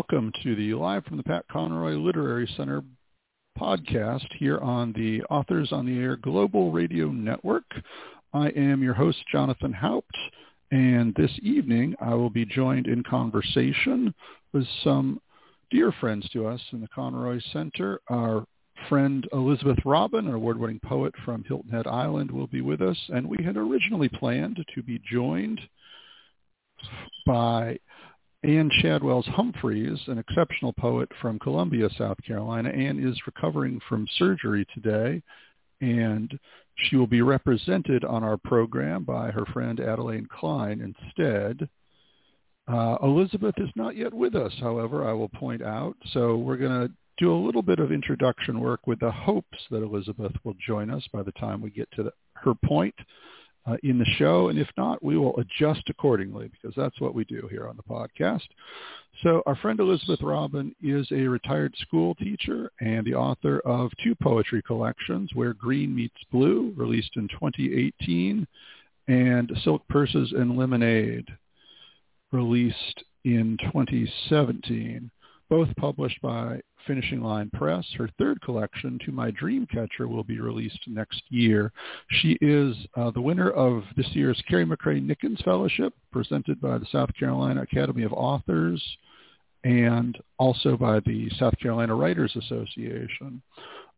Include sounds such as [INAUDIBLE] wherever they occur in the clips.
welcome to the Live from the Pat Conroy Literary Center podcast here on the Authors on the Air Global Radio Network. I am your host, Jonathan Haupt, and this evening I will be joined in conversation with some dear friends to us in the Conroy Center. Our friend Elizabeth Robin, an award-winning poet from Hilton Head Island, will be with us, and we had originally planned to be joined by Anne Shadwells Humphreys, an exceptional poet from Columbia, South Carolina. Ann is recovering from surgery today, and she will be represented on our program by her friend Adelaide Klein instead. Uh, Elizabeth is not yet with us, however, I will point out. So we're going to do a little bit of introduction work with the hopes that Elizabeth will join us by the time we get to the, her point uh, in the show. And if not, we will adjust accordingly because that's what we do here on the podcast. So our friend Elizabeth Robin is a retired school teacher and the author of two poetry collections, Where Green Meets Blue, released in 2018, and Silk Purses and Lemonade, released in 2017, both published by Finishing Line Press. Her third collection, To My Dreamcatcher, will be released next year. She is uh, the winner of this year's Carrie McCray Nickens Fellowship, presented by the South Carolina Academy of Authors and also by the South Carolina Writers Association.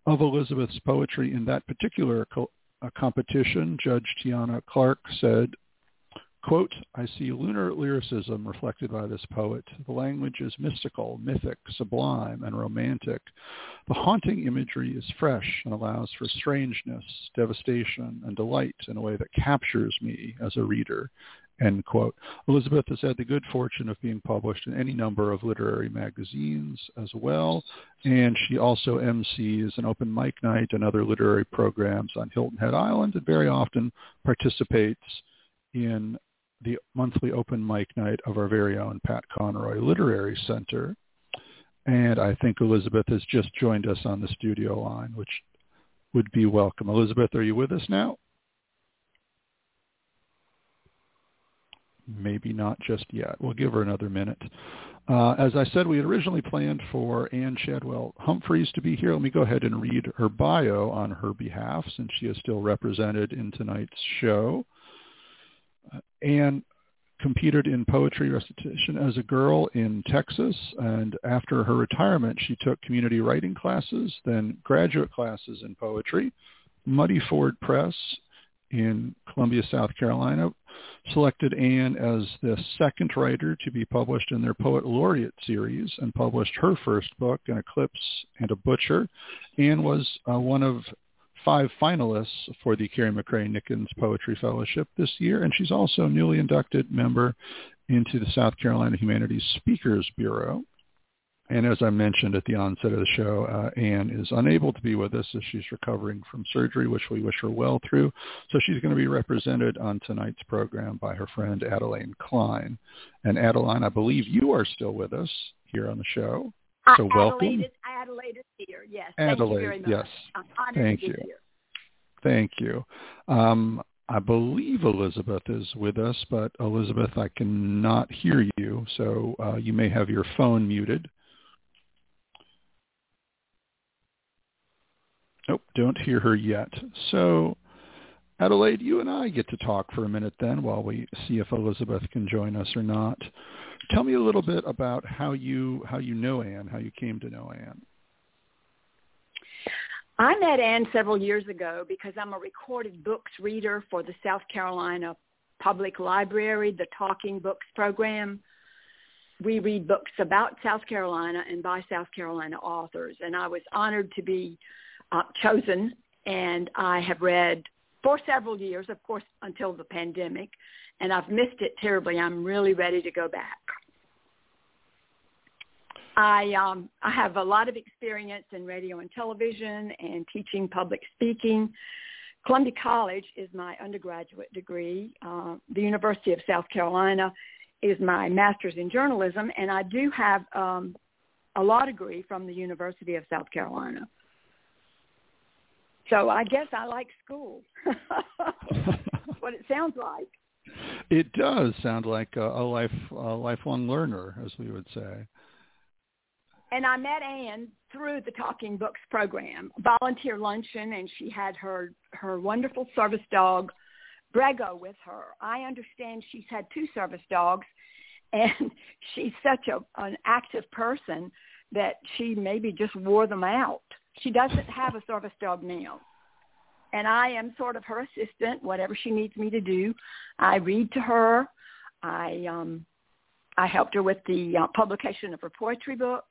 Of Elizabeth's poetry in that particular co- uh, competition, Judge Tiana Clark said, Quote, I see lunar lyricism reflected by this poet. The language is mystical, mythic, sublime, and romantic. The haunting imagery is fresh and allows for strangeness, devastation, and delight in a way that captures me as a reader. End quote. Elizabeth has had the good fortune of being published in any number of literary magazines as well, and she also MCs an open mic night and other literary programs on Hilton Head Island and very often participates in the monthly open mic night of our very own Pat Conroy Literary Center. And I think Elizabeth has just joined us on the studio line, which would be welcome. Elizabeth, are you with us now? Maybe not just yet. We'll give her another minute. Uh, as I said, we had originally planned for Ann-Chadwell Humphries to be here. Let me go ahead and read her bio on her behalf since she is still represented in tonight's show. Ann competed in poetry recitation as a girl in Texas, and after her retirement, she took community writing classes, then graduate classes in poetry. Muddy Ford Press in Columbia, South Carolina, selected Ann as the second writer to be published in their Poet Laureate series and published her first book, An Eclipse and a Butcher. Ann was uh, one of five finalists for the Carrie McCray Nickens Poetry Fellowship this year, and she's also a newly inducted member into the South Carolina Humanities Speakers Bureau. And as I mentioned at the onset of the show, uh, Ann is unable to be with us as she's recovering from surgery, which we wish her well through. So she's going to be represented on tonight's program by her friend Adeline Klein. And Adeline, I believe you are still with us here on the show. So welcome. Adelaide is, Adelaide is here. Yes. Adelaide. Thank yes. Thank you. Here. Thank you. Um, I believe Elizabeth is with us, but Elizabeth, I cannot hear you, so uh, you may have your phone muted. Nope, don't hear her yet. So, Adelaide, you and I get to talk for a minute then while we see if Elizabeth can join us or not. Tell me a little bit about how you how you know Ann, how you came to know Ann. I met Ann several years ago because I'm a recorded books reader for the South Carolina Public Library, the Talking Books program. We read books about South Carolina and by South Carolina authors, and I was honored to be uh, chosen. And I have read for several years, of course, until the pandemic, and I've missed it terribly. I'm really ready to go back. I um, I have a lot of experience in radio and television and teaching public speaking. Columbia College is my undergraduate degree. Uh, the University of South Carolina is my master's in journalism, and I do have um, a law degree from the University of South Carolina. So I guess I like school. [LAUGHS] what it sounds like. It does sound like a, a life a lifelong learner, as we would say. And I met Ann through the Talking Books program, volunteer luncheon, and she had her her wonderful service dog, Brego, with her. I understand she's had two service dogs, [LAUGHS] and she's such a an active person that she maybe just wore them out. She doesn't have a service dog now. And I am sort of her assistant, whatever she needs me to do. I read to her. I um I helped her with the uh, publication of her poetry book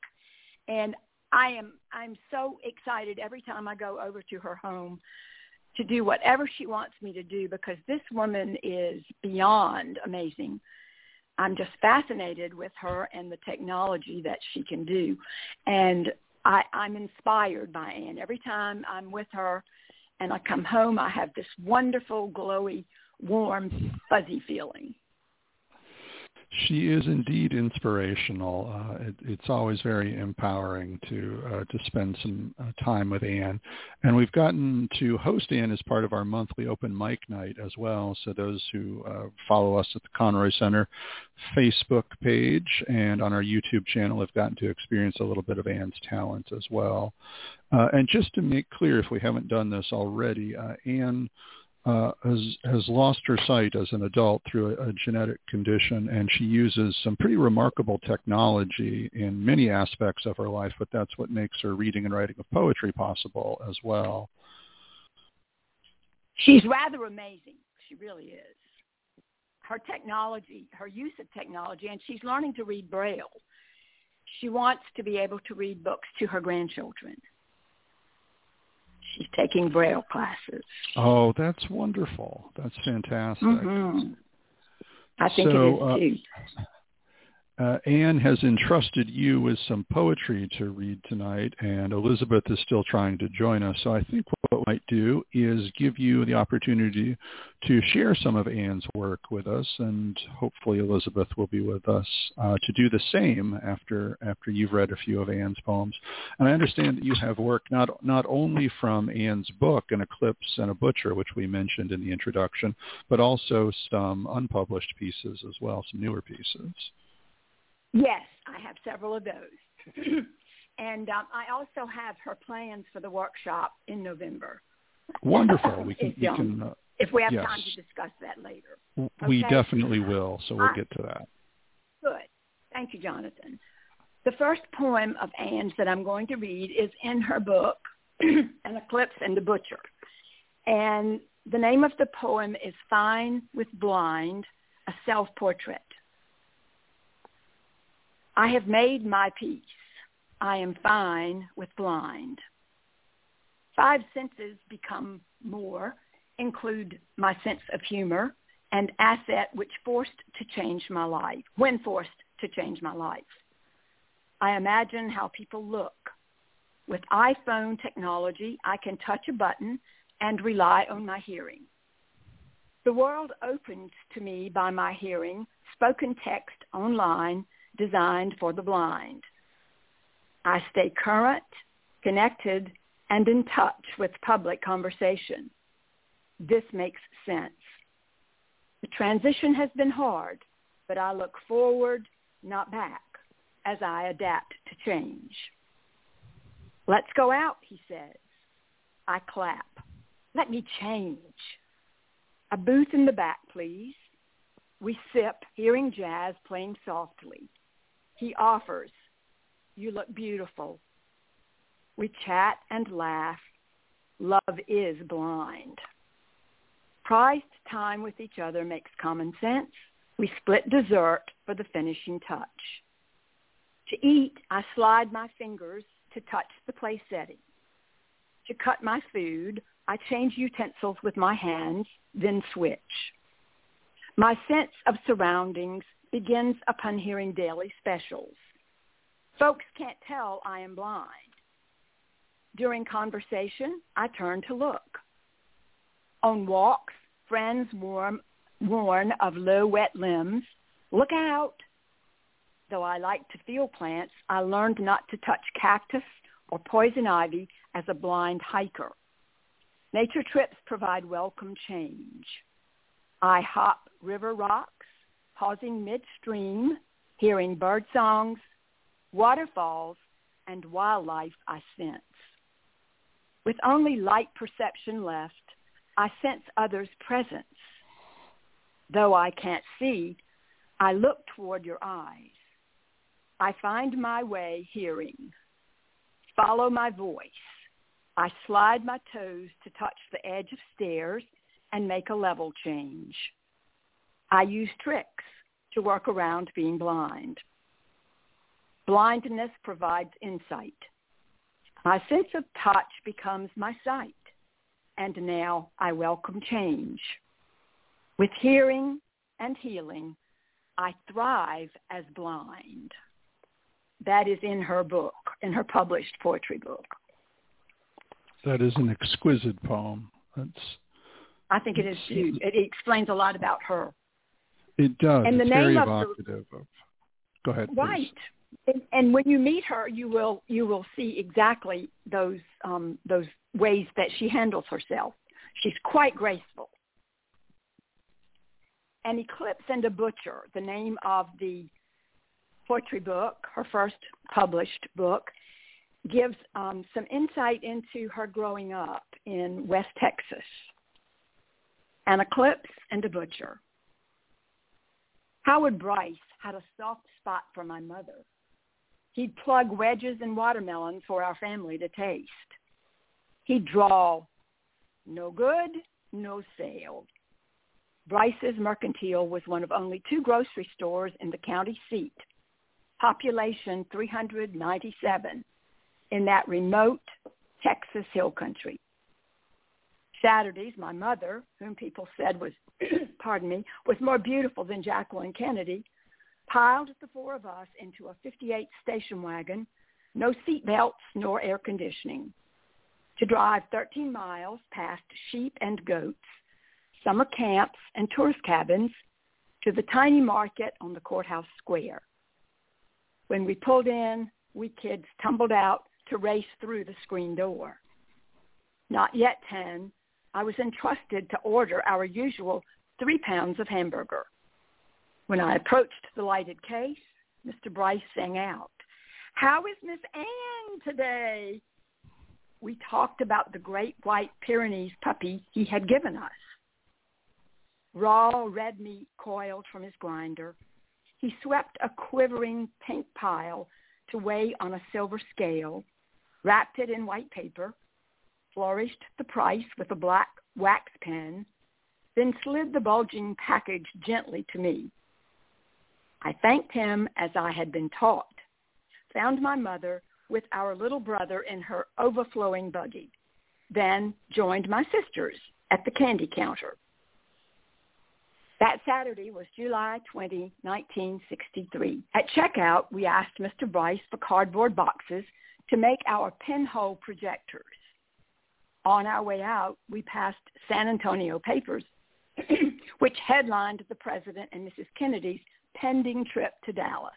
and I am I'm so excited every time I go over to her home to do whatever she wants me to do because this woman is beyond amazing. I'm just fascinated with her and the technology that she can do. And I, I'm inspired by Ann. Every time I'm with her and I come home, I have this wonderful, glowy, warm, fuzzy feeling she is indeed inspirational. Uh, it, it's always very empowering to uh, to spend some uh, time with Ann, and we've gotten to host Ann as part of our monthly open mic night as well. So those who uh, follow us at the Conroy Center Facebook page and on our YouTube channel have gotten to experience a little bit of Ann's talent as well. Uh, and just to make clear, if we haven't done this already, uh, Ann uh, has has lost her sight as an adult through a, a, genetic condition, and she uses some pretty remarkable technology in many aspects of her life. But that's what makes her reading and writing of poetry possible as well. She's rather amazing. She really is. Her technology, her use of technology, and she's learning to read Braille. She wants to be able to read books to her grandchildren she's taking Braille classes. Oh, that's wonderful. That's fantastic. Mm-hmm. I think so, it is uh, too. Uh, uh, Ann has entrusted you with some poetry to read tonight, and Elizabeth is still trying to join us. So I think what we might do is give you the opportunity to share some of Ann's work with us, and hopefully Elizabeth will be with us uh, to do the same after after you've read a few of Ann's poems. And I understand that you have work not not only from Ann's book, An Eclipse and a Butcher, which we mentioned in the introduction, but also some unpublished pieces as well, some newer pieces. Yes, I have several of those. [CLEARS THROAT] and um, I also have her plans for the workshop in November. Wonderful. We [LAUGHS] can, we can uh, if we have yes. time to discuss that later. We definitely will, so we'll get to that. Good. Thank you, Jonathan. The first poem of Ann's that I'm going to read is in her book, [CLEARS THROAT] An Eclipse and the Butcher. And the name of the poem is Fine with Blind, a self-portrait. I have made my peace. I am fine with blind. Five senses become more, include my sense of humor, and asset which forced to change my life, when forced to change my life. I imagine how people look. With iPhone technology, I can touch a button and rely on my hearing. The world opens to me by my hearing, spoken text online, designed for the blind. I stay current, connected, and in touch with public conversation. This makes sense. The transition has been hard, but I look forward, not back, as I adapt to change. Let's go out, he says. I clap. Let me change. A booth in the back, please. We sip, hearing jazz playing softly. He offers, you look beautiful. We chat and laugh. Love is blind. Prized time with each other makes common sense. We split dessert for the finishing touch. To eat, I slide my fingers to touch the place setting. To cut my food, I change utensils with my hands, then switch. My sense of surroundings begins upon hearing daily specials. Folks can't tell I am blind. During conversation, I turn to look. On walks, friends warm, warn of low wet limbs. Look out! Though I like to feel plants, I learned not to touch cactus or poison ivy as a blind hiker. Nature trips provide welcome change. I hop river rocks, pausing midstream, hearing bird songs, waterfalls, and wildlife I sense. With only light perception left, I sense others' presence. Though I can't see, I look toward your eyes. I find my way hearing. Follow my voice. I slide my toes to touch the edge of stairs and make a level change. I use tricks to work around being blind. Blindness provides insight. My sense of touch becomes my sight, and now I welcome change. With hearing and healing, I thrive as blind. That is in her book, in her published poetry book. That is an exquisite poem. That's. I think it is too. It explains a lot about her. It does. And it's the name very of evocative of. Go ahead. Right. And, and when you meet her, you will you will see exactly those um, those ways that she handles herself. She's quite graceful. An Eclipse and a Butcher, the name of the poetry book, her first published book, gives um, some insight into her growing up in West Texas. An Eclipse and a Butcher. Howard Bryce had a soft spot for my mother. He'd plug wedges and watermelons for our family to taste. He'd draw, no good, no sale. Bryce's Mercantile was one of only two grocery stores in the county seat, population 397, in that remote Texas hill country. Saturdays, my mother, whom people said was, [CLEARS THROAT] pardon me, was more beautiful than Jacqueline Kennedy, piled the four of us into a 58 station wagon, no seat belts nor air conditioning, to drive 13 miles past sheep and goats, summer camps and tourist cabins, to the tiny market on the courthouse square. When we pulled in, we kids tumbled out to race through the screen door. Not yet 10, I was entrusted to order our usual three pounds of hamburger. When I approached the lighted case, Mr. Bryce sang out, how is Miss Ann today? We talked about the great white Pyrenees puppy he had given us. Raw red meat coiled from his grinder. He swept a quivering pink pile to weigh on a silver scale, wrapped it in white paper, flourished the price with a black wax pen, then slid the bulging package gently to me. I thanked him as I had been taught, found my mother with our little brother in her overflowing buggy, then joined my sisters at the candy counter. That Saturday was July 20, 1963. At checkout, we asked Mr. Bryce for cardboard boxes to make our pinhole projectors. On our way out, we passed San Antonio papers, [CLEARS THROAT] which headlined the President and Mrs. Kennedy's pending trip to Dallas.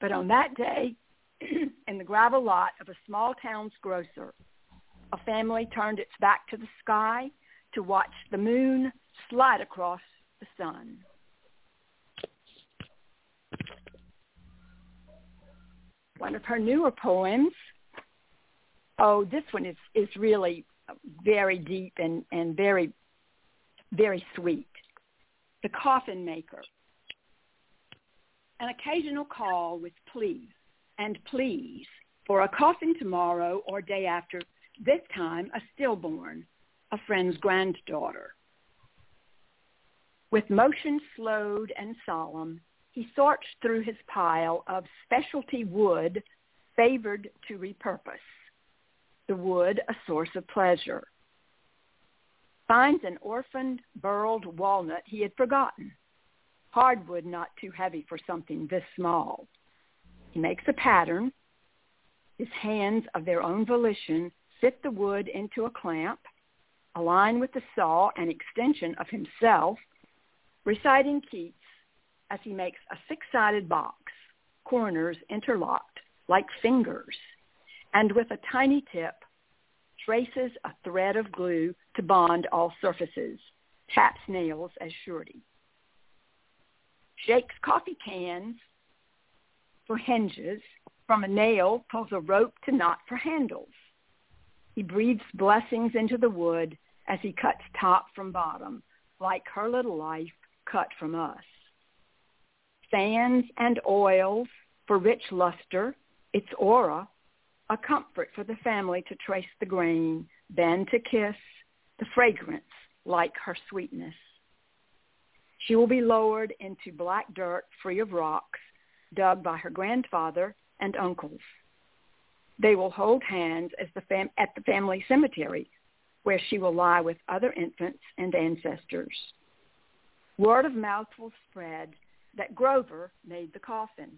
But on that day, [CLEARS THROAT] in the gravel lot of a small town's grocer, a family turned its back to the sky to watch the moon slide across the sun. One of her newer poems, oh, this one is, is really very deep and, and very, very sweet. The Coffin Maker. An occasional call with please and please for a coffin tomorrow or day after, this time a stillborn, a friend's granddaughter. With motion slowed and solemn, he sorts through his pile of specialty wood favored to repurpose. The wood a source of pleasure. Finds an orphaned, burled walnut he had forgotten. Hardwood not too heavy for something this small. He makes a pattern. His hands of their own volition fit the wood into a clamp, align with the saw an extension of himself, reciting Keats as he makes a six-sided box, corners interlocked like fingers, and with a tiny tip, traces a thread of glue to bond all surfaces, taps nails as surety. Shakes coffee cans for hinges from a nail pulls a rope to knot for handles. He breathes blessings into the wood as he cuts top from bottom, like her little life cut from us. Sands and oils for rich luster, its aura, a comfort for the family to trace the grain, then to kiss, the fragrance like her sweetness. She will be lowered into black dirt free of rocks, dug by her grandfather and uncles. They will hold hands the fam- at the family cemetery, where she will lie with other infants and ancestors. Word of mouth will spread that Grover made the coffin.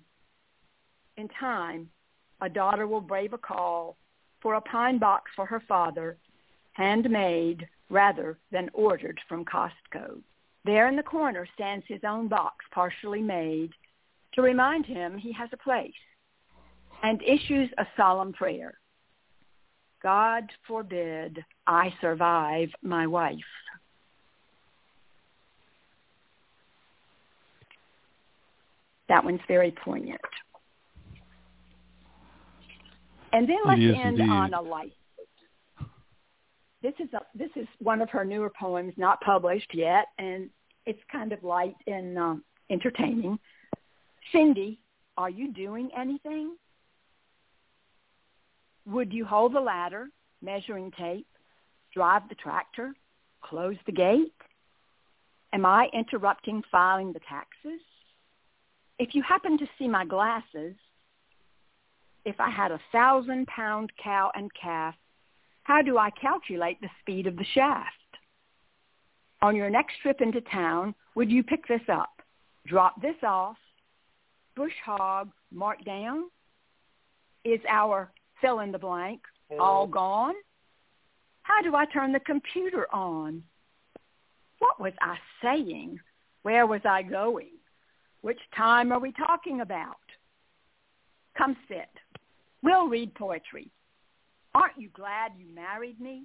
In time, a daughter will brave a call for a pine box for her father, handmade rather than ordered from Costco. There in the corner stands his own box, partially made, to remind him he has a place, and issues a solemn prayer. God forbid I survive my wife. That one's very poignant. And then let's end indeed. on a light. This is a, this is one of her newer poems, not published yet, and it's kind of light and um, entertaining. Cindy, are you doing anything? Would you hold the ladder, measuring tape, drive the tractor, close the gate? Am I interrupting filing the taxes? If you happen to see my glasses, if I had a thousand pound cow and calf, how do I calculate the speed of the shaft? On your next trip into town, would you pick this up, drop this off, bush hog marked down? Is our fill in the blank all oh. gone? How do I turn the computer on? What was I saying? Where was I going? Which time are we talking about? Come sit. We'll read poetry. Aren't you glad you married me?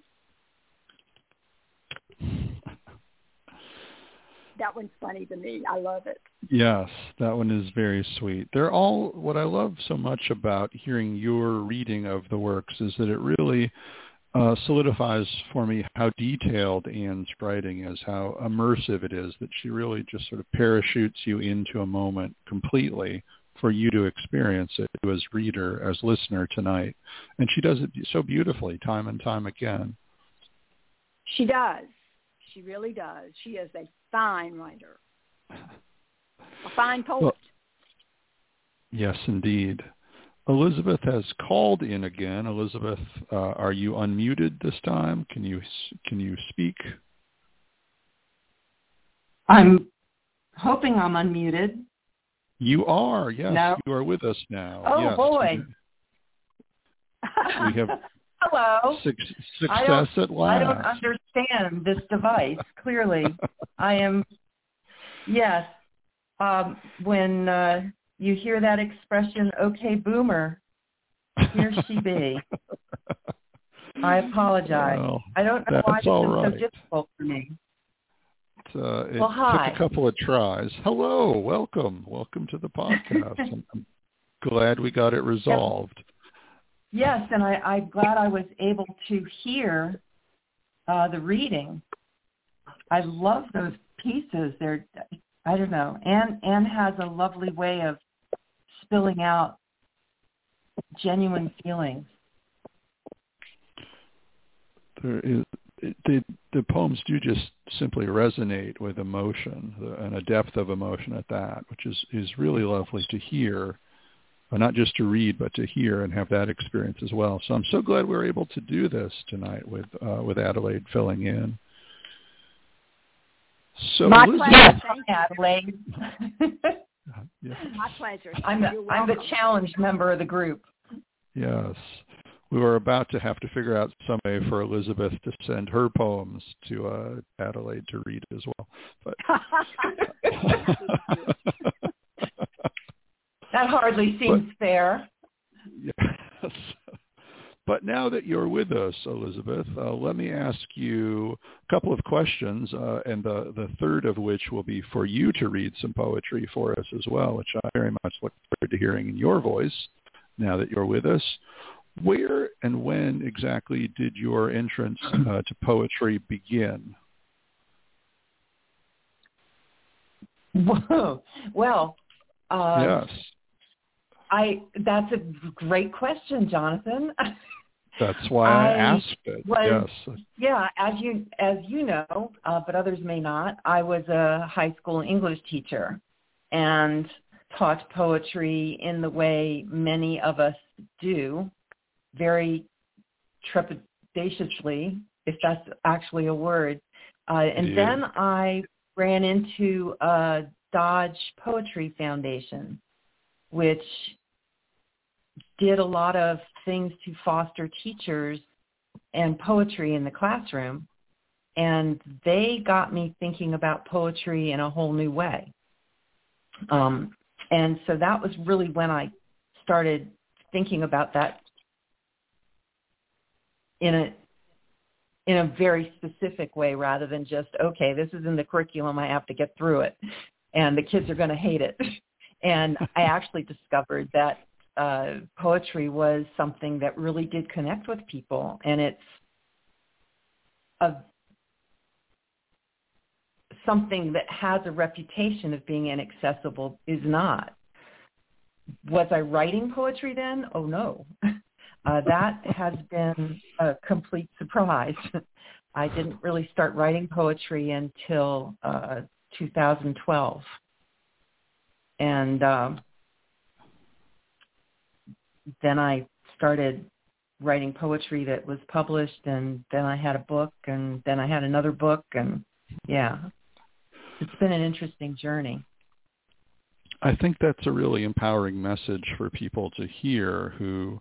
[LAUGHS] That one's funny to me. I love it. Yes, that one is very sweet. They're all what I love so much about hearing your reading of the works is that it really uh, solidifies for me how detailed Ann's writing is, how immersive it is, that she really just sort of parachutes you into a moment completely for you to experience it as reader, as listener tonight. And she does it so beautifully time and time again. She does. She really does. She is a fine writer, a fine poet. Well, yes, indeed. Elizabeth has called in again. Elizabeth, uh, are you unmuted this time? Can you can you speak? I'm hoping I'm unmuted. You are. Yes, No. you are with us now. Oh, yes. boy. [LAUGHS] We have [LAUGHS] Hello. Suc success at last. I don't understand this device. [LAUGHS] Clearly, I am. Yes. Um, when uh, you hear that expression, "Okay, boomer," here she be. I apologize. Well, I don't know why that's this is right. so difficult for me. It, uh, it Well, took a couple of tries. Hello, welcome, welcome to the podcast. [LAUGHS] I'm, glad we got it resolved. Yes, and I, I'm glad I was able to hear uh, the reading. I love those pieces. They're, I don't know. Ann, Ann has a lovely way of spilling out genuine feelings. There is, the the poems do just simply resonate with emotion and a depth of emotion at that, which is is really lovely to hear, not just to read but to hear and have that experience as well. So I'm so glad we were able to do this tonight with uh, with Adelaide filling in. So My Elizabeth- pleasure. Yes, Adelaide. [LAUGHS] Yes. My pleasure. I'm the, I'm the challenged member of the group. Yes. We were about to have to figure out some way for Elizabeth to send her poems to uh, Adelaide to read as well. But [LAUGHS] That hardly seems fair. yes. But now that you're with us, Elizabeth, uh, let me ask you a couple of questions, uh, and the, the third of which will be for you to read some poetry for us as well, which I very much look forward to hearing in your voice. now that you're with us. Where and when exactly did your entrance uh, [CLEARS THROAT] to poetry begin? Whoa. Well, uh, yes. I that's a great question, Jonathan. That's why I, I asked it. Was, yes. Yeah, as you as you know, uh, but others may not. I was a high school English teacher and taught poetry in the way many of us do, very trepidatiously, if that's actually a word. Uh, and then I ran into a Dodge Poetry Foundation, which did a lot of things to foster teachers and poetry in the classroom. And they got me thinking about poetry in a whole new way. Um, and so that was really when I started thinking about that in a in a very specific way rather than just okay this is in the curriculum i have to get through it and the kids are going to hate it [LAUGHS] and i actually discovered that uh, poetry was something that really did connect with people, and it's a something that has a reputation of being inaccessible is not. Was I writing poetry then? Oh no. [LAUGHS] Uh, that has been a complete surprise. [LAUGHS] I didn't really start writing poetry until uh, 2012. And um, then I started writing poetry that was published and then I had a book and then I had another book and yeah. It's been an interesting journey. I think that's a really empowering message for people to hear who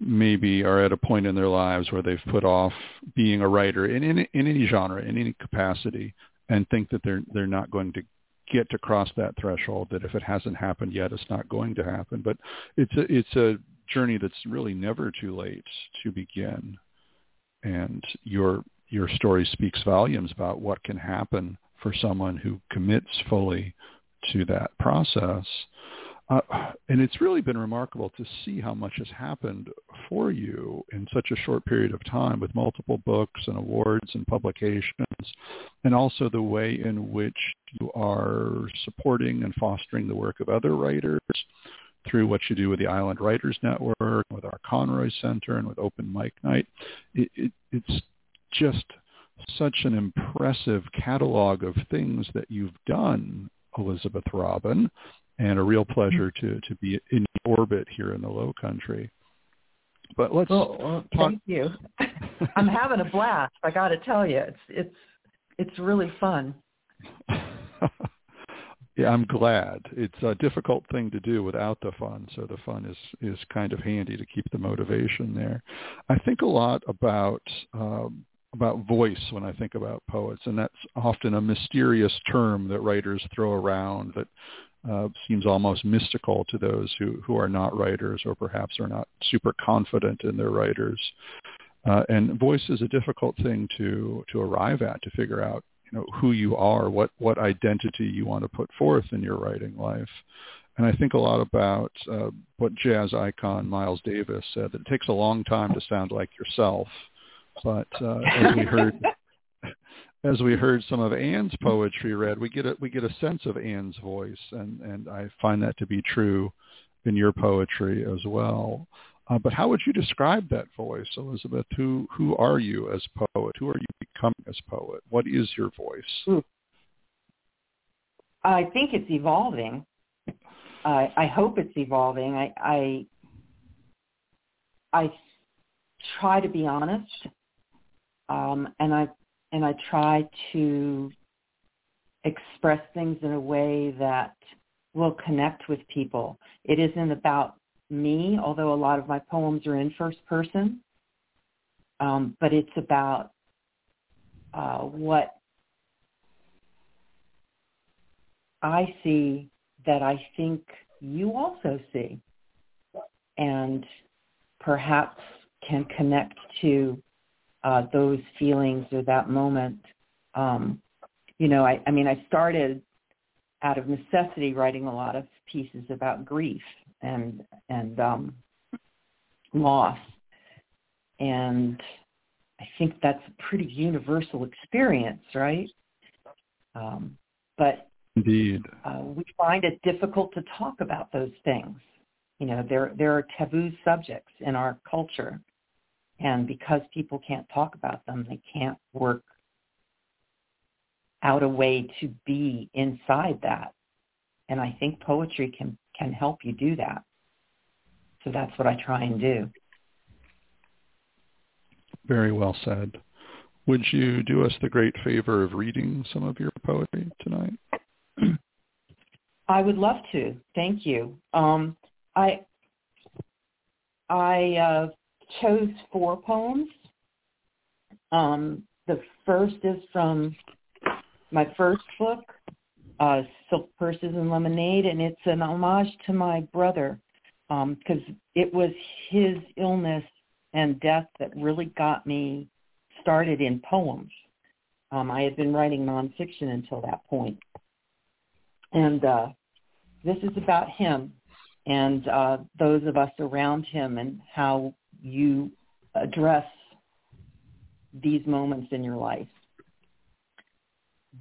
maybe are at a point in their lives where they've put off being a writer in, in, in any genre, in any capacity, and think that they're they're not going to get to cross that threshold. That if it hasn't happened yet, it's not going to happen. But it's a it's a journey that's really never too late to begin. And your your story speaks volumes about what can happen for someone who commits fully to that process. Uh, and it's really been remarkable to see how much has happened for you in such a short period of time with multiple books and awards and publications, and also the way in which you are supporting and fostering the work of other writers through what you do with the Island Writers Network, with our Conroy Center, and with Open Mic Night. It, it, it's just such an impressive catalog of things that you've done, Elizabeth Robin, and a real pleasure to, to be in orbit here in the Low Country. But let's well, well, thank you. [LAUGHS] I'm having a blast. I got to tell you, it's it's it's really fun. [LAUGHS] Yeah, I'm glad. It's a difficult thing to do without the fun, so the fun is is kind of handy to keep the motivation there. I think a lot about um, about voice when I think about poets, and that's often a mysterious term that writers throw around that uh, seems almost mystical to those who who are not writers or perhaps are not super confident in their writers. Uh, and voice is a difficult thing to to arrive at to figure out you know who you are, what what identity you want to put forth in your writing life. And I think a lot about uh, what jazz icon Miles Davis said that it takes a long time to sound like yourself. But uh, as we heard, [LAUGHS] as we heard some of Ann's poetry read, we get a we get a sense of Ann's voice, and and I find that to be true in your poetry as well. Uh, but how would you describe that voice, Elizabeth? Who who are you as poet? Who are you becoming as poet? What is your voice? Hmm. I think it's evolving. I I hope it's evolving. I I I try to be honest, um, and I and I try to express things in a way that will connect with people. It isn't about me, although a lot of my poems are in first person. Um, but it's about uh, what I see that I think you also see and perhaps can connect to uh, those feelings or that moment. Um, you know, I, I mean, I started out of necessity writing a lot of pieces about grief and and um loss. And I think that's a pretty universal experience, right? Um, but indeed, uh, we find it difficult to talk about those things. You know, there there are taboo subjects in our culture, and because people can't talk about them, they can't work out a way to be inside that. And I think poetry can can help you do that. So that's what I try and do. Very well said. Would you do us the great favor of reading some of your poetry tonight? [CLEARS THROAT] I would love to. Thank you. Um, I I uh, chose four poems. Um, the first is from my first book, uh, Silk Purses and Lemonade, and it's an homage to my brother because um, it was his illness and death that really got me started in poems. Um, I had been writing nonfiction until that point. And uh, this is about him and uh, those of us around him and how you address these moments in your life.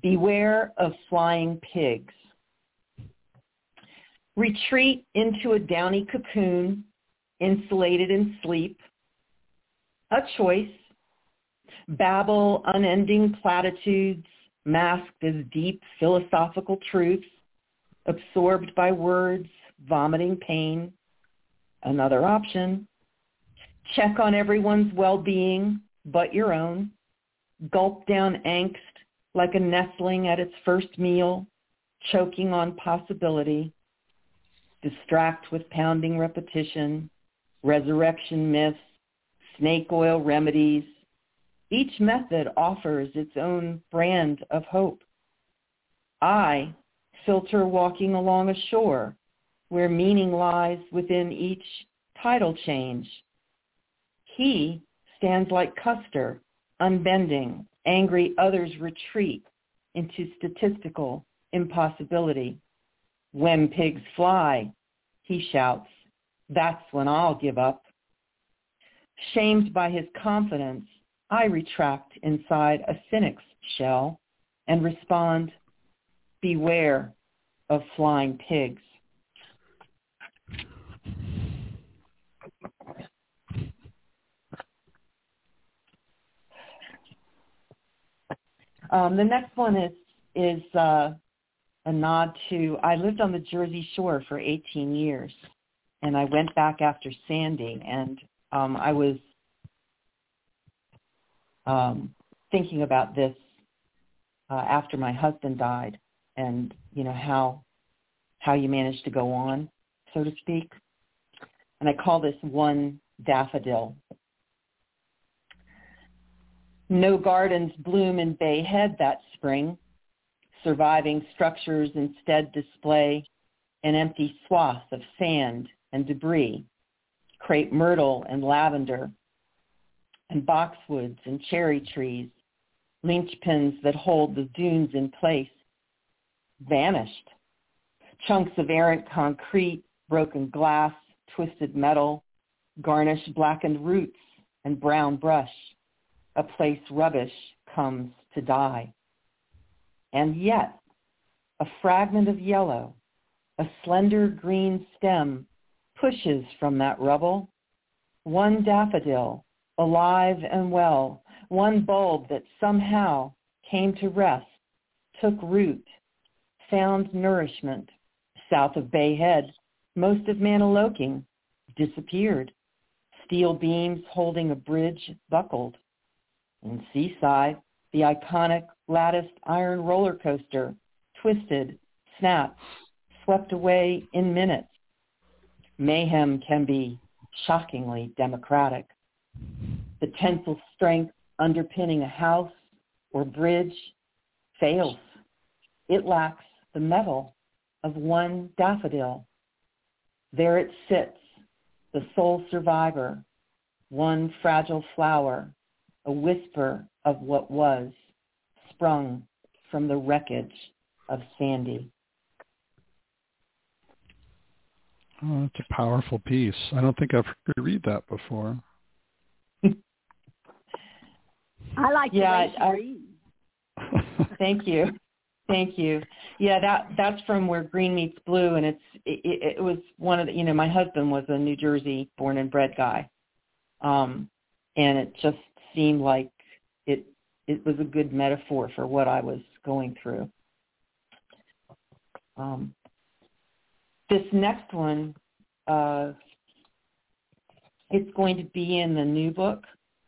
Beware of flying pigs. Retreat into a downy cocoon, insulated in sleep. A choice. Babble unending platitudes, masked as deep philosophical truths, absorbed by words, vomiting pain. Another option. Check on everyone's well-being but your own. Gulp down angst like a nestling at its first meal, choking on possibility, distract with pounding repetition, resurrection myths, snake oil remedies. Each method offers its own brand of hope. I filter walking along a shore where meaning lies within each title change. He stands like Custer, unbending, angry others retreat into statistical impossibility. When pigs fly, he shouts, that's when I'll give up. Shamed by his confidence, I retract inside a cynic's shell and respond, beware of flying pigs. Um, the next one is is uh, a nod to I lived on the Jersey Shore for 18 years, and I went back after Sandy, and um, I was um, thinking about this uh, after my husband died, and you know how how you managed to go on, so to speak. And I call this one daffodil no gardens bloom in Bay Head that spring. Surviving structures instead display an empty swath of sand and debris, crepe myrtle and lavender, and boxwoods and cherry trees, linchpins that hold the dunes in place, vanished. Chunks of errant concrete, broken glass, twisted metal, garnished blackened roots and brown brush a place rubbish comes to die. And yet, a fragment of yellow, a slender green stem pushes from that rubble. One daffodil, alive and well, one bulb that somehow came to rest, took root, found nourishment. South of Bay Head, most of Mantoloking disappeared. Steel beams holding a bridge buckled. In Seaside, the iconic latticed iron roller coaster twisted, snapped, swept away in minutes. Mayhem can be shockingly democratic. The tensile strength underpinning a house or bridge fails. It lacks the metal of one daffodil. There it sits, the sole survivor, one fragile flower a whisper of what was, sprung from the wreckage of Sandy. Oh, it's a powerful piece. I don't think I've heard you read that before. [LAUGHS] I like Yeah, the way I- she. [LAUGHS] Thank you. Thank you. Yeah, that that's from where green meets blue, and it's it, it, it was one of the you know my husband was a New Jersey born and bred guy, um, and it just seemed like it it was a good metaphor for what I was going through. Um, this next one, uh, it's going to be in the new book,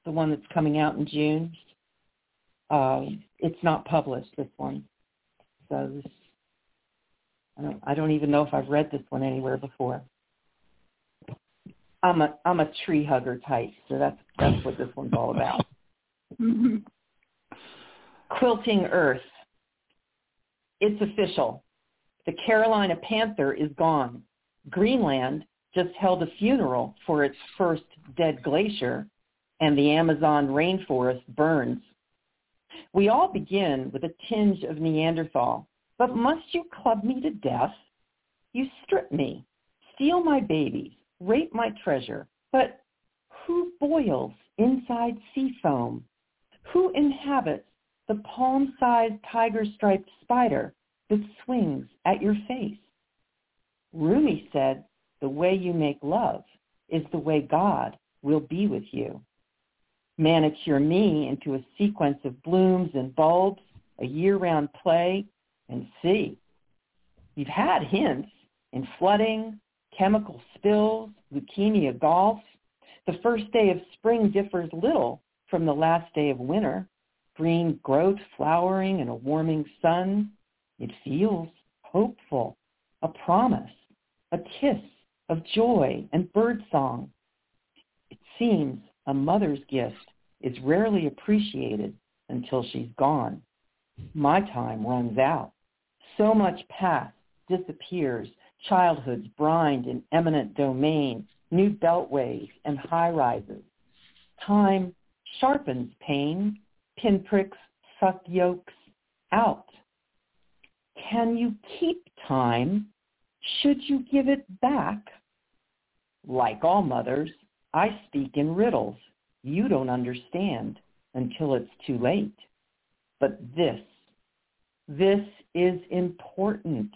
the one that's coming out in June. Um, it's not published, this one. So this, I don't, I don't even know if I've read this one anywhere before. I'm a I'm a tree hugger type, so that's that's what this one's all about. [LAUGHS] Mhm. Quilting Earth. It's official. The Carolina panther is gone. Greenland just held a funeral for its first dead glacier, and the Amazon rainforest burns. We all begin with a tinge of Neanderthal, but must you club me to death? You strip me, steal my babies, rape my treasure, but who boils inside sea foam? Who inhabits the palm-sized tiger-striped spider that swings at your face? Rumi said, the way you make love is the way God will be with you. Manicure me into a sequence of blooms and bulbs, a year-round play, and see. You've had hints in flooding, chemical spills, leukemia golf. The first day of spring differs little from the last day of winter. Green growth flowering in a warming sun. It feels hopeful, a promise, a kiss of joy and birdsong. It seems a mother's gift is rarely appreciated until she's gone. My time runs out. So much past disappears, childhood's brined in eminent domain, new beltways and high-rises. Time sharpens pain, pinpricks suck yokes out. Can you keep time? Should you give it back? Like all mothers, I speak in riddles you don't understand until it's too late. But this, this is important.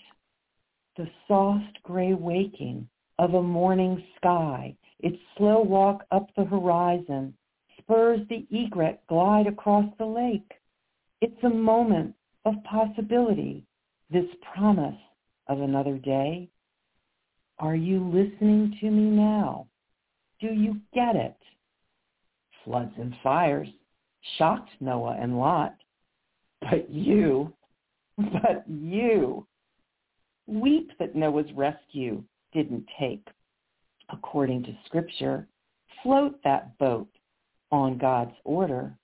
The soft gray waking of a morning sky, its slow walk up the horizon, spurs the egret glide across the lake. It's a moment of possibility, this promise of another day. Are you listening to me now? Do you get it? Floods and fires shocked Noah and Lot. But you, but you, weep that Noah's rescue didn't take. According to scripture, float that boat on God's order.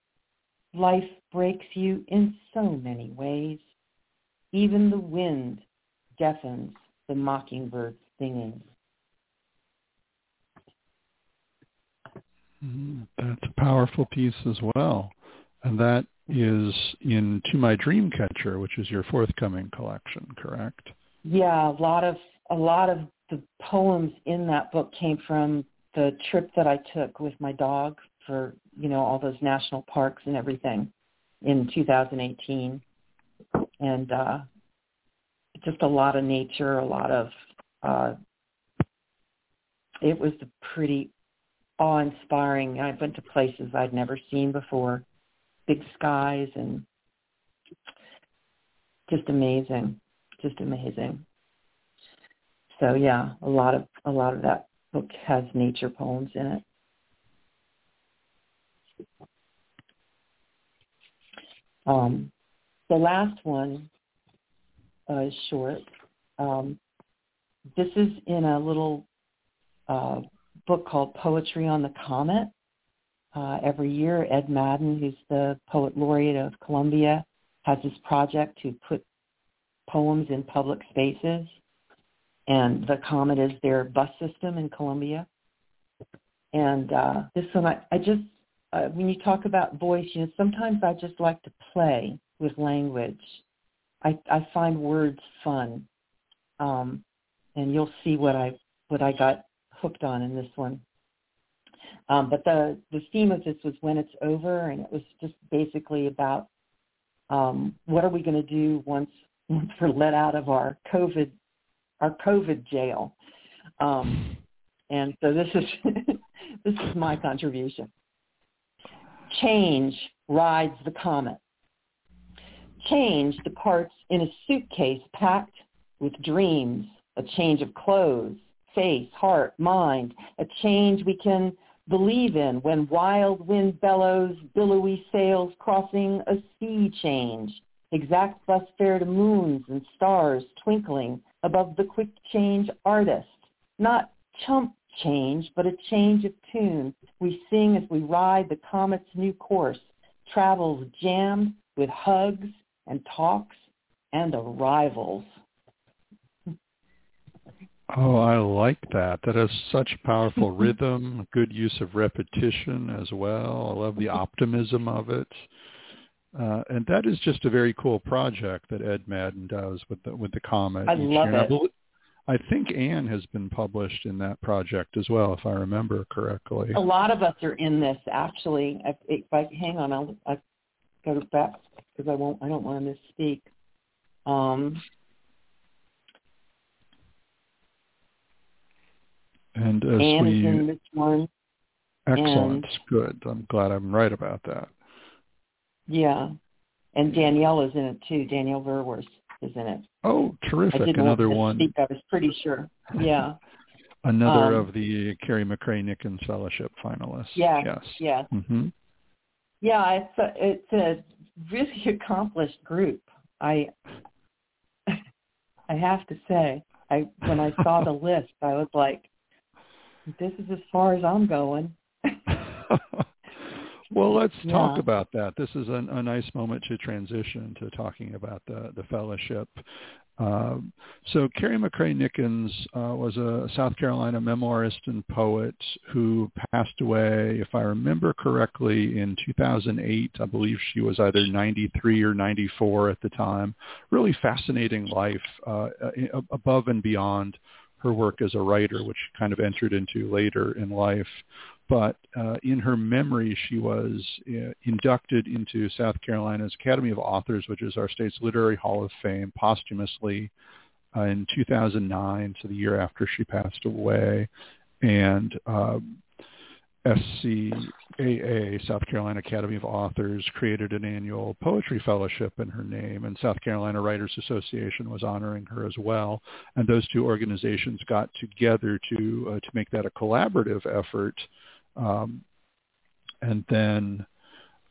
Life breaks you in so many ways. Even the wind deafens the mockingbird's singing. Mm, That's a powerful piece as well. And that is in To My Dreamcatcher, which is your forthcoming collection, correct? Yeah, a lot of a lot of the poems in that book came from the trip that I took with my dog for, you know, all those national parks and everything in 2018. And uh just a lot of nature, a lot of uh it was pretty awe-inspiring. I went to places I'd never seen before, big skies and just amazing, just amazing. So yeah, a lot of a lot of that book has nature poems in it. Um, the last one uh, is short. Um, this is in a little uh, book called Poetry on the Comet. Uh, every year, Ed Madden, who's the poet laureate of Columbia, has this project to put poems in public spaces. And the Comet is their bus system in Columbia. And uh, this one, I, I just, uh, when you talk about voice, you know, sometimes I just like to play with language. I, I find words fun. Um, and you'll see what I what I got hooked on in this one. Um, but the the theme of this was when it's over, and it was just basically about um, what are we going to do once once we're let out of our COVID our COVID jail. Um, and so this is [LAUGHS] this is my contribution. Change rides the comet. Change departs in a suitcase packed with dreams, a change of clothes, face, heart, mind, a change we can believe in when wild wind bellows, billowy sails crossing a sea change, exact thus fare to moons and stars twinkling above the quick change artist, not chump change, but a change of tune. We sing as we ride the comet's new course, travels jammed with hugs and talks and arrivals. Oh, I like that. That has such powerful [LAUGHS] rhythm, good use of repetition as well. I love the optimism of it. Uh, and that is just a very cool project that Ed Madden does with the with the comet. I love year. it. I, believe, I think Ann has been published in that project as well, if I remember correctly. A lot of us are in this, actually. If, if I hang on, I'll, I'll go back because I won't. I don't want to misspeak. Um, and as Ann we is in this one. excellent, and- good. I'm glad I'm right about that. Yeah, and Danielle is in it too. Danielle Verwers is in it. Oh, terrific! I didn't Another want to one, Speak, I was pretty sure. Yeah. [LAUGHS] another um, of the Carrie McCray Nickens Fellowship finalists. Yeah. Yes. Yeah. hmm Yeah, it's a, it's a really [LAUGHS] accomplished group. I [LAUGHS] I have to say, I when I saw the list, I was like, this is as far as I'm going. Well, let's talk about that. This is a, a nice moment to transition to talking about the, the fellowship. Um, so Carrie McCray Nickens uh, was a South Carolina memoirist and poet who passed away, if I remember correctly, in 2008. I believe she was either 93 or 94 at the time. Really fascinating life uh, uh, above and beyond her work as a writer, which kind of entered into later in life. But uh, in her memory, she was uh, inducted into South Carolina's Academy of Authors, which is our state's literary hall of fame, posthumously uh, in 2009, so the year after she passed away. And um, SCAA, South Carolina Academy of Authors, created an annual poetry fellowship in her name, and South Carolina Writers Association was honoring her as well. And those two organizations got together to uh, to make that a collaborative effort. Um, and then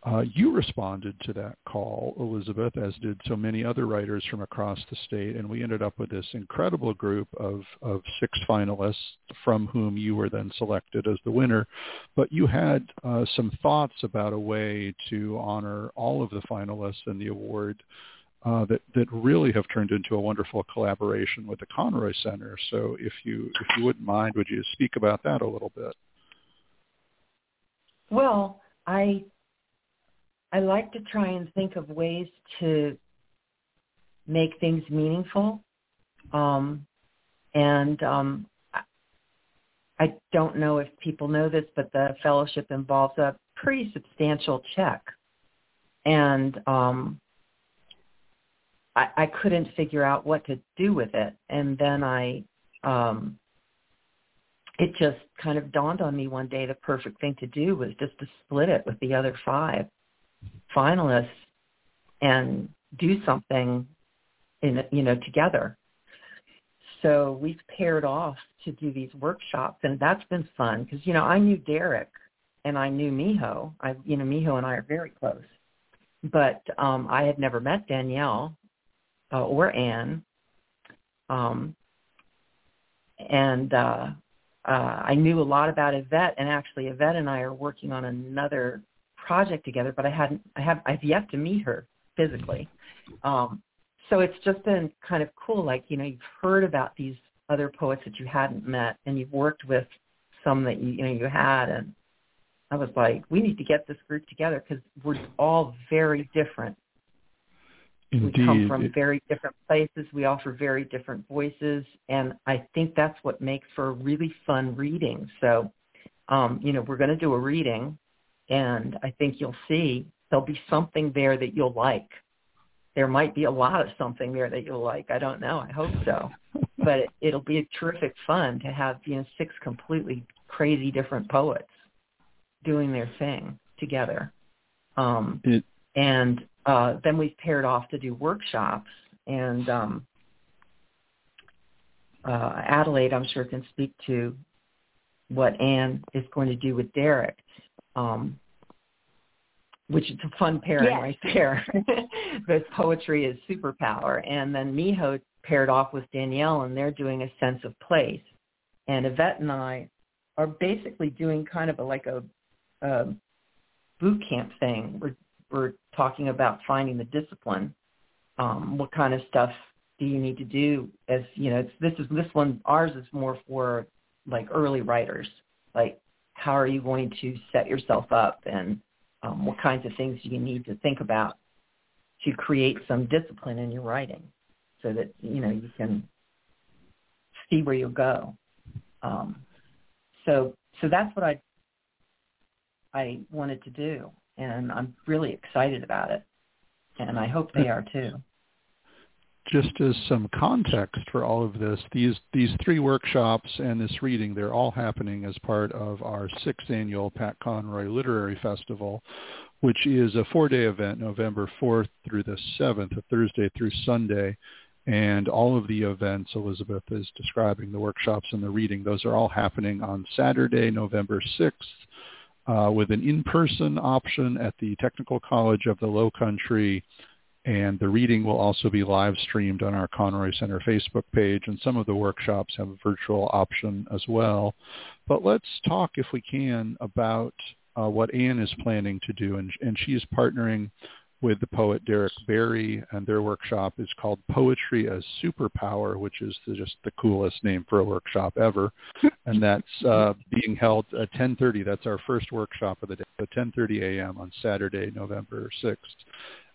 uh, you responded to that call, Elizabeth, as did so many other writers from across the state, and we ended up with this incredible group of, of six finalists from whom you were then selected as the winner. But you had uh, some thoughts about a way to honor all of the finalists in the award uh, that that really have turned into a wonderful collaboration with the Conroy Center. So if you if you wouldn't mind, would you speak about that a little bit? Well, I I like to try and think of ways to make things meaningful. Um, and um, I- don't know if people know this, but the fellowship involves a pretty substantial check. And um, I, I couldn't figure out what to do with it. And then I, um, it just kind of dawned on me one day the perfect thing to do was just to split it with the other five finalists and do something in you know together. So we've paired off to do these workshops and that's been fun because you know i knew derek and i knew miho. I you know miho and i are very close. But um i had never met danielle uh, or anne um and uh uh i knew a lot about yvette and actually yvette and i are working on another project together, but I hadn't, I have, I've yet to meet her physically. Um, so it's just been kind of cool. Like, you know, you've heard about these other poets that you hadn't met and you've worked with some that you, you know, you had. And I was like, we need to get this group together because we're all very different. Indeed. We come from very different places. We offer very different voices, and I think that's what makes for a really fun reading. So, um, you know, we're going to do a reading, and I think you'll see there'll be something there that you'll like. There might be a lot of something there that you'll like. I don't know. I hope so. [LAUGHS] but it, it'll be a terrific fun to have you know six completely crazy different poets doing their thing together. Um, it, and uh, then we've paired off to do workshops. And um, uh, Adelaide, I'm sure, can speak to what Ann is going to do with Derek, um, which is a fun pairing yes. right there. [LAUGHS] because poetry is superpower. And then Miho paired off with Danielle, and they're doing a sense of place. And Yvette and I are basically doing kind of a, like a, a boot camp thing. We're we're talking about finding the discipline. Um, what kind of stuff do you need to do? As you know, this is this one. Ours is more for like early writers. Like, how are you going to set yourself up, and um, what kinds of things do you need to think about to create some discipline in your writing, so that you know you can see where you'll go. Um, so, so that's what I I wanted to do and I'm really excited about it. And I hope they are too. Just as some context for all of this, these these three workshops and this reading, they're all happening as part of our sixth annual Pat Conroy Literary Festival, which is a four-day event, November 4th through the 7th, a Thursday through Sunday. And all of the events Elizabeth is describing, the workshops and the reading, those are all happening on Saturday, November 6th uh, with an in-person option at the Technical College of the Low Country. And the reading will also be live streamed on our Conroy Center Facebook page, and some of the workshops have a virtual option as well. But let's talk, if we can, about uh, what Ann is planning to do. And, and she's partnering with the poet Derek Berry, and their workshop is called Poetry as Superpower, which is the, just the coolest name for a workshop ever. [LAUGHS] and that's uh, being held at 10:30. That's our first workshop of the day, at 10:30 a.m. on Saturday, November 6th.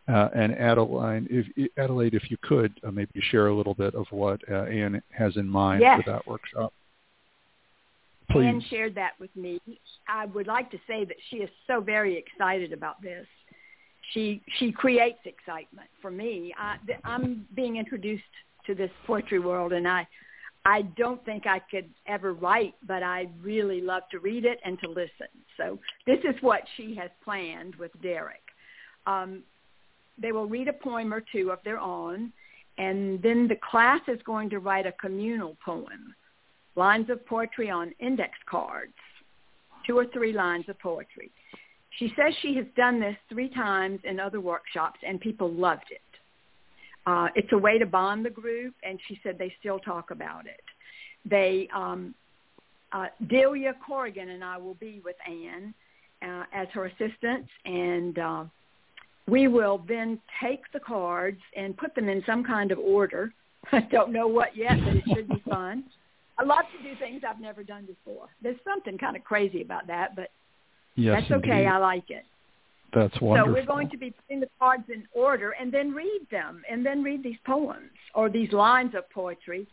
Uh, and Adelaide, if, Adelaide, if you could uh, maybe share a little bit of what uh, Ann has in mind yes. for that workshop. Please. Ann shared that with me. I would like to say that she is so very excited about this she she creates excitement for me. I, I'm being introduced to this poetry world, and I I don't think I could ever write, but I really love to read it and to listen. So this is what she has planned with Derek. Um, they will read a poem or two of their own, and then the class is going to write a communal poem, lines of poetry on index cards, two or three lines of poetry. She says she has done this three times in other workshops and people loved it. Uh, it's a way to bond the group, and she said they still talk about it. They, um, uh, Delia Corrigan and I will be with Ann uh, as her assistants, and uh, we will then take the cards and put them in some kind of order. [LAUGHS] I don't know what yet, but it should be fun. [LAUGHS] I love to do things I've never done before. There's something kind of crazy about that, but Yes, That's okay. indeed. I like it. That's wonderful. So we're going to be putting the cards in order and then read them and then read these poems or these lines of poetry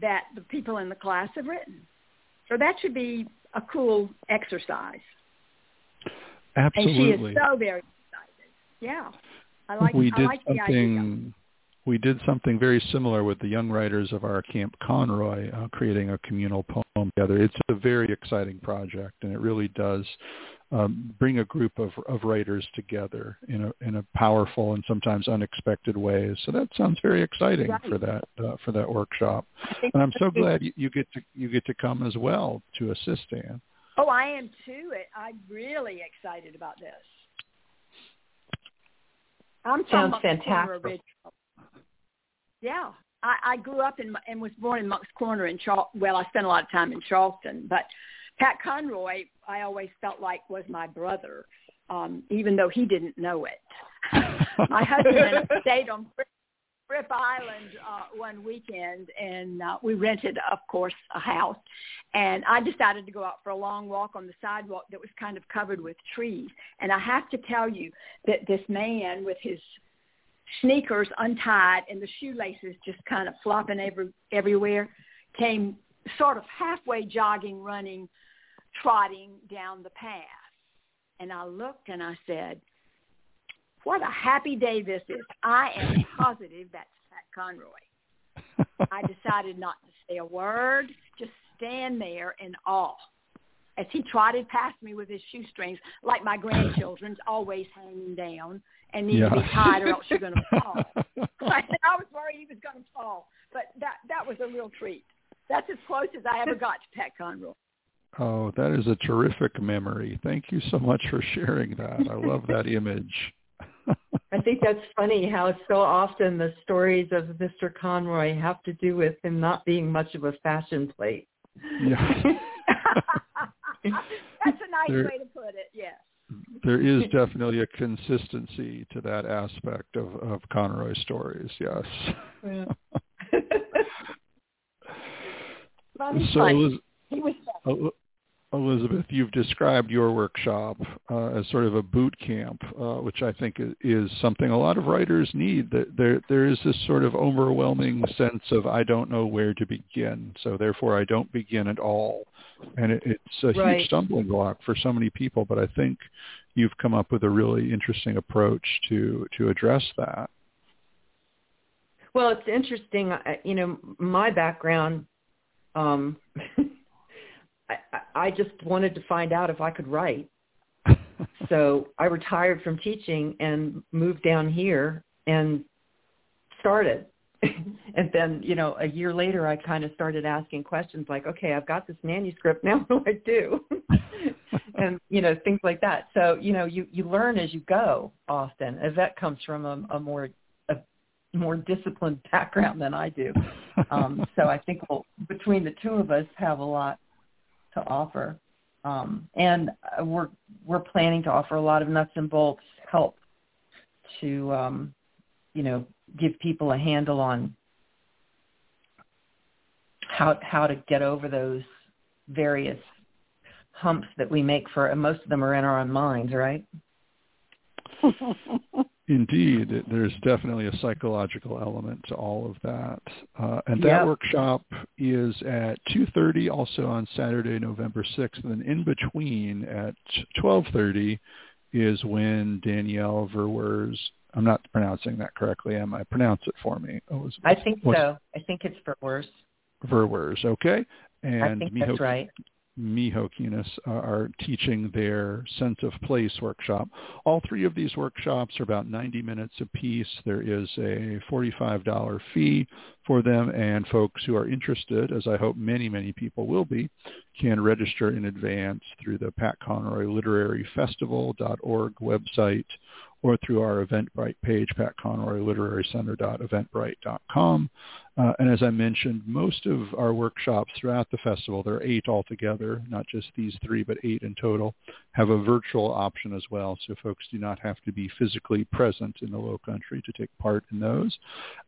that the people in the class have written. So that should be a cool exercise. Absolutely. And she is so very excited. Yeah. I like we I did like something we did something very similar with the young writers of our Camp Conroy, uh, creating a communal poem together. It's a very exciting project, and it really does um, bring a group of, of writers together in a in a powerful and sometimes unexpected ways. So that sounds very exciting right. for that uh, for that workshop. And I'm so glad you, you get to you get to come as well to assist Ann. Oh, I am too. I'm really excited about this. I'm Sounds fantastic. Yeah, I, I grew up in and was born in Moncks Corner in Charl. Well, I spent a lot of time in Charleston, but Pat Conroy, I always felt like was my brother, um, even though he didn't know it. [LAUGHS] my husband and I stayed on Fripp Island uh, one weekend, and uh, we rented, of course, a house. And I decided to go out for a long walk on the sidewalk that was kind of covered with trees. And I have to tell you that this man with his sneakers untied and the shoelaces just kind of flopping every, everywhere, came sort of halfway jogging, running, trotting down the path. And I looked and I said, what a happy day this is. I am [LAUGHS] positive that's Pat Conroy. I decided not to say a word, just stand there in awe as he trotted past me with his shoestrings, like my grandchildren's, always hanging down and need yeah. to be tied or else you're going [LAUGHS] to fall. [LAUGHS] I was worried he was going to fall, but that that was a real treat. That's as close as I ever got to Pat Conroy. Oh, that is a terrific memory. Thank you so much for sharing that. I love that [LAUGHS] image. I think that's funny how so often the stories of Mr. Conroy have to do with him not being much of a fashion plate. Yeah. [LAUGHS] that's a nice there, way to put it, yes. There is [LAUGHS] definitely a consistency to that aspect of, of Conroy stories, yes. Yeah. so he was Elizabeth, you've described your workshop uh, as sort of a boot camp, uh, which I think is something a lot of writers need. There, there is this sort of overwhelming sense of I don't know where to begin, so therefore I don't begin at all, and it, it's a right. huge stumbling block for so many people. But I think you've come up with a really interesting approach to to address that. Well, it's interesting. You know, my background. Um, [LAUGHS] I, just wanted to find out if I could write. [LAUGHS] so I retired from teaching and moved down here and started. [LAUGHS] and then, you know, a year later, I kind of started asking questions like, okay, I've got this manuscript. [LAUGHS] Now what do I do? and, you know, things like that. So, you know, you, you learn as you go often. Yvette comes from a, a more a more disciplined background than I do. Um, so I think we'll, between the two of us have a lot to offer. Um, and we're we're planning to offer a lot of nuts and bolts help to um, you know give people a handle on how how to get over those various humps that we make for and most of them are in our own minds, right? [LAUGHS] Indeed, there's definitely a psychological element to all of that. Uh, and that yep. workshop is at 2.30 also on Saturday, November 6th. And in between at 12.30 is when Danielle Verwers, I'm not pronouncing that correctly, am I? Pronounce it for me. Elizabeth. I think so. I think it's Verwers. Verwers, okay. And I think that's right. Miho Kinnas uh, are teaching their Sense of Place workshop. All three of these workshops are about 90 minutes apiece. There is a $45 fee for them, and folks who are interested, as I hope many, many people will be, can register in advance through the Pat Conroy Literary Festival.org website or through our Eventbrite page, Pat Conroy Literary Center.eventbrite.com. Uh, and as I mentioned, most of our workshops throughout the festival, there are eight altogether, not just these three, but eight in total, have a virtual option as well. So folks do not have to be physically present in the low country to take part in those.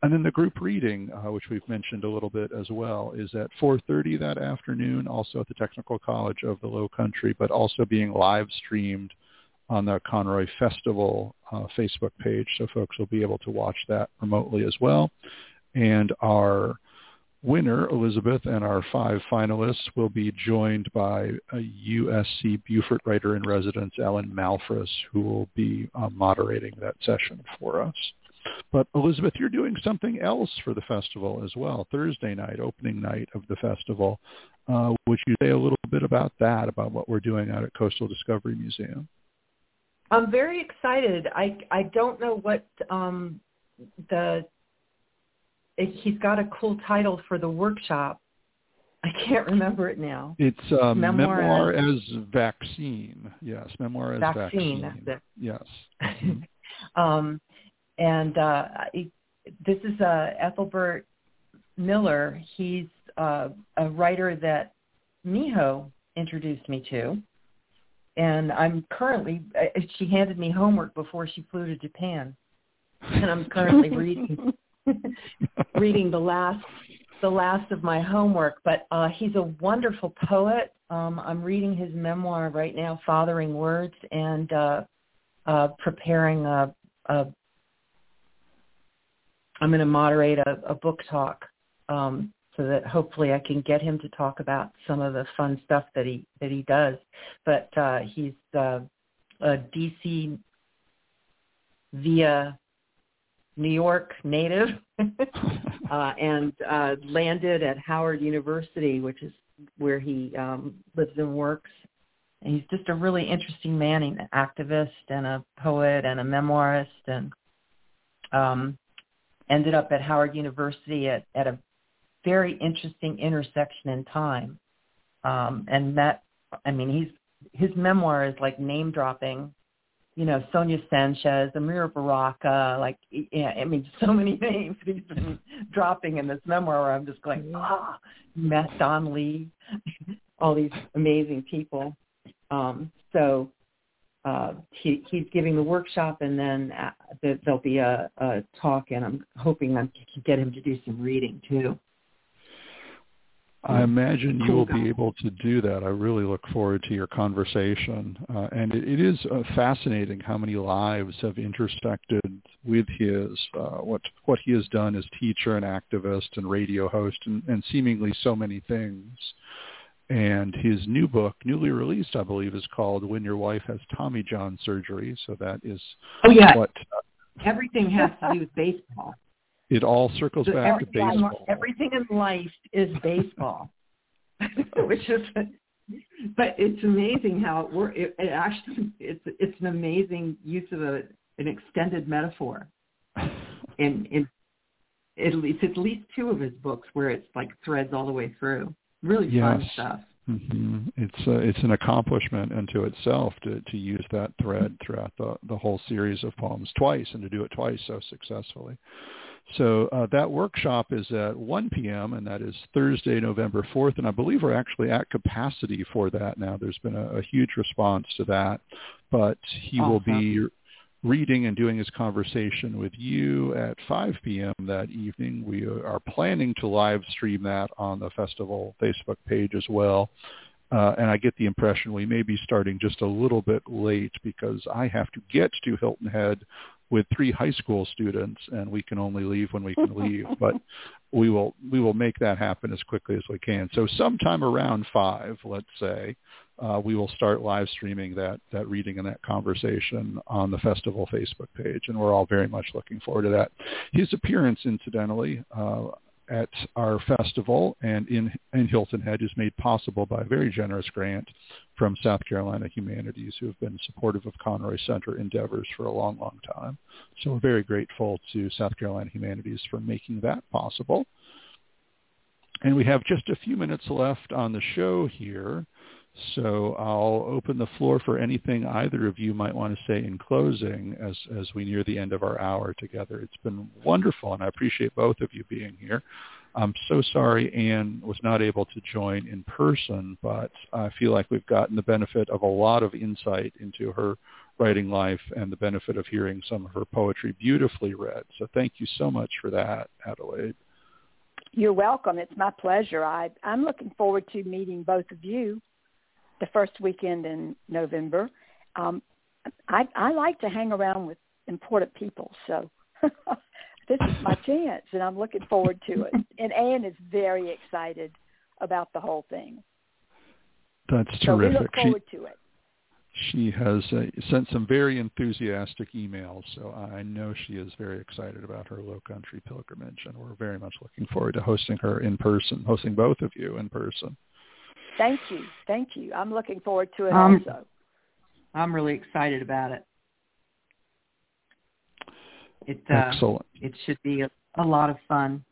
And then the group reading, uh, which we've mentioned a little bit as well, is at 4.30 that afternoon, also at the Technical College of the Low Country, but also being live streamed on the Conroy Festival uh, Facebook page, so folks will be able to watch that remotely as well. And our winner, Elizabeth, and our five finalists will be joined by a USC Beaufort writer in residence, Ellen Malphrus, who will be uh, moderating that session for us. But Elizabeth, you're doing something else for the festival as well, Thursday night, opening night of the festival. Uh, would you say a little bit about that, about what we're doing out at Coastal Discovery Museum? I'm very excited. I I don't know what um, the he's got a cool title for the workshop. I can't remember it now. It's uh, memoir, memoir as, as, vaccine. Yes, memoir as vaccine. vaccine. That's it. Yes. [LAUGHS] um, and uh, this is uh, Ethelbert Miller. He's uh, a writer that Miho introduced me to and I'm currently uh, she handed me homework before she flew to Japan, and I'm currently [LAUGHS] reading reading the last the last of my homework. But uh, he's a wonderful poet. Um, I'm reading his memoir right now, Fathering Words, and uh, uh, preparing a, a I'm going to moderate a, a book talk um, so that hopefully I can get him to talk about some of the fun stuff that he that he does. But uh, he's uh, a DC via New York native [LAUGHS] uh, and uh, landed at Howard University, which is where he um, lives and works. And he's just a really interesting man, an activist and a poet and a memoirist, and um, ended up at Howard University at, at a very interesting intersection in time, um, and that, I mean, he's his memoir is like name dropping you know, Sonia Sanchez, Amiri Baraka, like, yeah, I mean, so many [LAUGHS] names he's been dropping in this memoir where I'm just going, ah, met Don Lee, all these amazing people. Um, so uh, he, he's giving the workshop and then uh, there'll be a, a talk and I'm hoping I can get him to do some reading too. I imagine you will be able to do that. I really look forward to your conversation. Uh, and it, it is uh, fascinating how many lives have intersected with his, uh, what, what he has done as teacher and activist and radio host and, and seemingly so many things. And his new book, newly released, I believe, is called When Your Wife Has Tommy John Surgery. So that is oh, yeah. what... Everything has to do with baseball. It all circles so back to baseball. Everything in life is baseball, [LAUGHS] which is, but it's amazing how it works. It, it actually, it's it's an amazing use of a an extended metaphor, in in at least at least two of his books where it's like threads all the way through. Really yes. fun stuff. Mm-hmm. It's uh, it's an accomplishment unto itself to to use that thread throughout the the whole series of poems twice and to do it twice so successfully. So uh, that workshop is at 1 p.m. and that is Thursday, November 4th. And I believe we're actually at capacity for that now. There's been a, a huge response to that. But he awesome. will be reading and doing his conversation with you at 5 p.m. that evening. We are planning to live stream that on the festival Facebook page as well. Uh, and I get the impression we may be starting just a little bit late because I have to get to Hilton Head with three high school students and we can only leave when we can leave. But we will we will make that happen as quickly as we can. So sometime around five let's say uh, we will start live streaming that that reading and that conversation on the festival facebook page and we're all very much looking forward to that. His appearance incidentally uh, at our festival and in, in Hilton Head is made possible by a very generous grant from South Carolina Humanities who have been supportive of Conroy Center endeavors for a long, long time. So we're very grateful to South Carolina Humanities for making that possible. And we have just a few minutes left on the show here. So I'll open the floor for anything either of you might want to say in closing as, as we near the end of our hour together. It's been wonderful, and I appreciate both of you being here. I'm so sorry Ann was not able to join in person, but I feel like we've gotten the benefit of a lot of insight into her writing life and the benefit of hearing some of her poetry beautifully read. So thank you so much for that, Adelaide. You're welcome. It's my pleasure. I, I'm looking forward to meeting both of you the first weekend in November. Um, I, I like to hang around with important people, so [LAUGHS] this is my chance, and I'm looking forward to it. And Ann is very excited about the whole thing. That's terrific. So we look forward she, to it. She has uh, sent some very enthusiastic emails, so I know she is very excited about her Low Country pilgrimage, and we're very much looking forward to hosting her in person, hosting both of you in person. Thank you. Thank you. I'm looking forward to it um, also. I'm really excited about it. It uh, Excellent. It should be a, a lot of fun.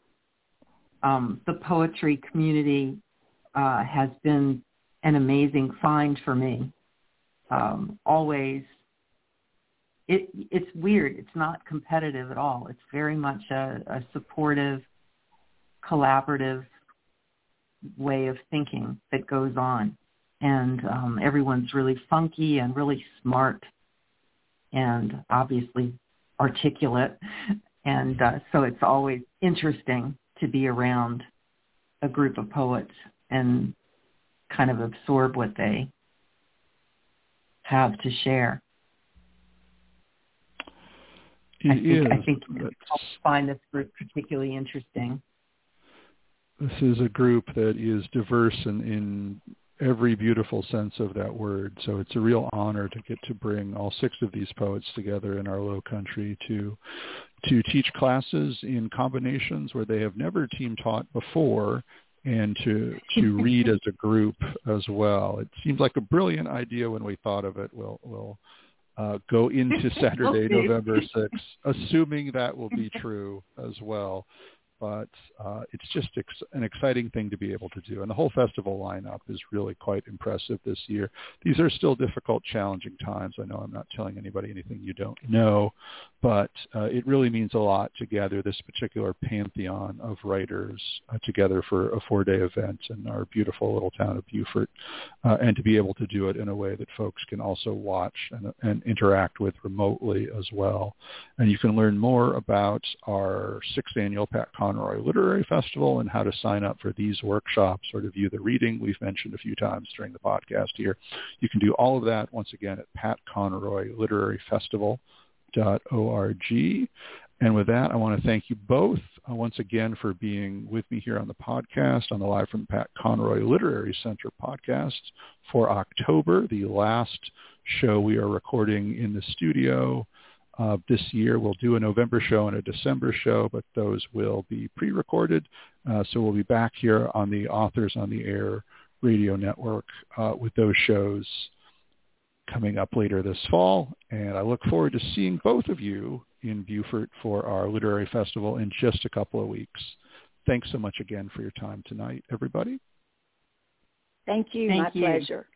Um, the poetry community uh, has been an amazing find for me. Um, always, it, it's weird. It's not competitive at all. It's very much a, a supportive, collaborative way of thinking that goes on. And um, everyone's really funky and really smart and obviously articulate. And uh, so it's always interesting to be around a group of poets and kind of absorb what they have to share. It I think. I think I'll find this group particularly interesting. This is a group that is diverse in, in every beautiful sense of that word. So it's a real honor to get to bring all six of these poets together in our low country to to teach classes in combinations where they have never team taught before and to to [LAUGHS] read as a group as well. It seems like a brilliant idea when we thought of it. We'll we'll uh, go into [LAUGHS] Saturday, November 6th, assuming that will be [LAUGHS] true as well but uh, it's just ex- an exciting thing to be able to do. And the whole festival lineup is really quite impressive this year. These are still difficult, challenging times. I know I'm not telling anybody anything you don't know, but uh, it really means a lot to gather this particular pantheon of writers uh, together for a four-day event in our beautiful little town of Beaufort, uh, and to be able to do it in a way that folks can also watch and, and interact with remotely as well. And you can learn more about our sixth annual Pat Conroy Literary Festival and how to sign up for these workshops or to view the reading we've mentioned a few times during the podcast here. You can do all of that once again at Pat Conroy Literary Festival org. And with that, I want to thank you both uh, once again for being with me here on the podcast, on the Live from Pat Conroy Literary Center podcast for October, the last show we are recording in the studio uh, this year. We'll do a November show and a December show, but those will be pre-recorded. Uh, so we'll be back here on the Authors on the Air radio network uh, with those shows coming up later this fall. And I look forward to seeing both of you in Beaufort for our literary festival in just a couple of weeks. Thanks so much again for your time tonight, everybody. Thank you. Thank My you. pleasure.